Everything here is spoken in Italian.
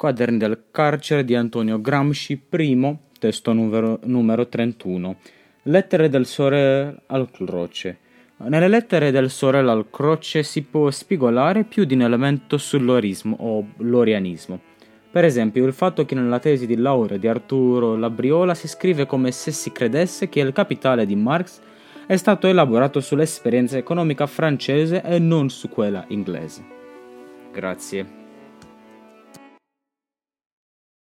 Quaderni del carcere di Antonio Gramsci, primo, testo numero, numero 31. Lettere del Sore al Croce. Nelle lettere del Sorella al Croce si può spigolare più di un elemento sull'orismo o l'orianismo. Per esempio, il fatto che nella tesi di laurea di Arturo Labriola si scrive come se si credesse che il capitale di Marx è stato elaborato sull'esperienza economica francese e non su quella inglese. Grazie.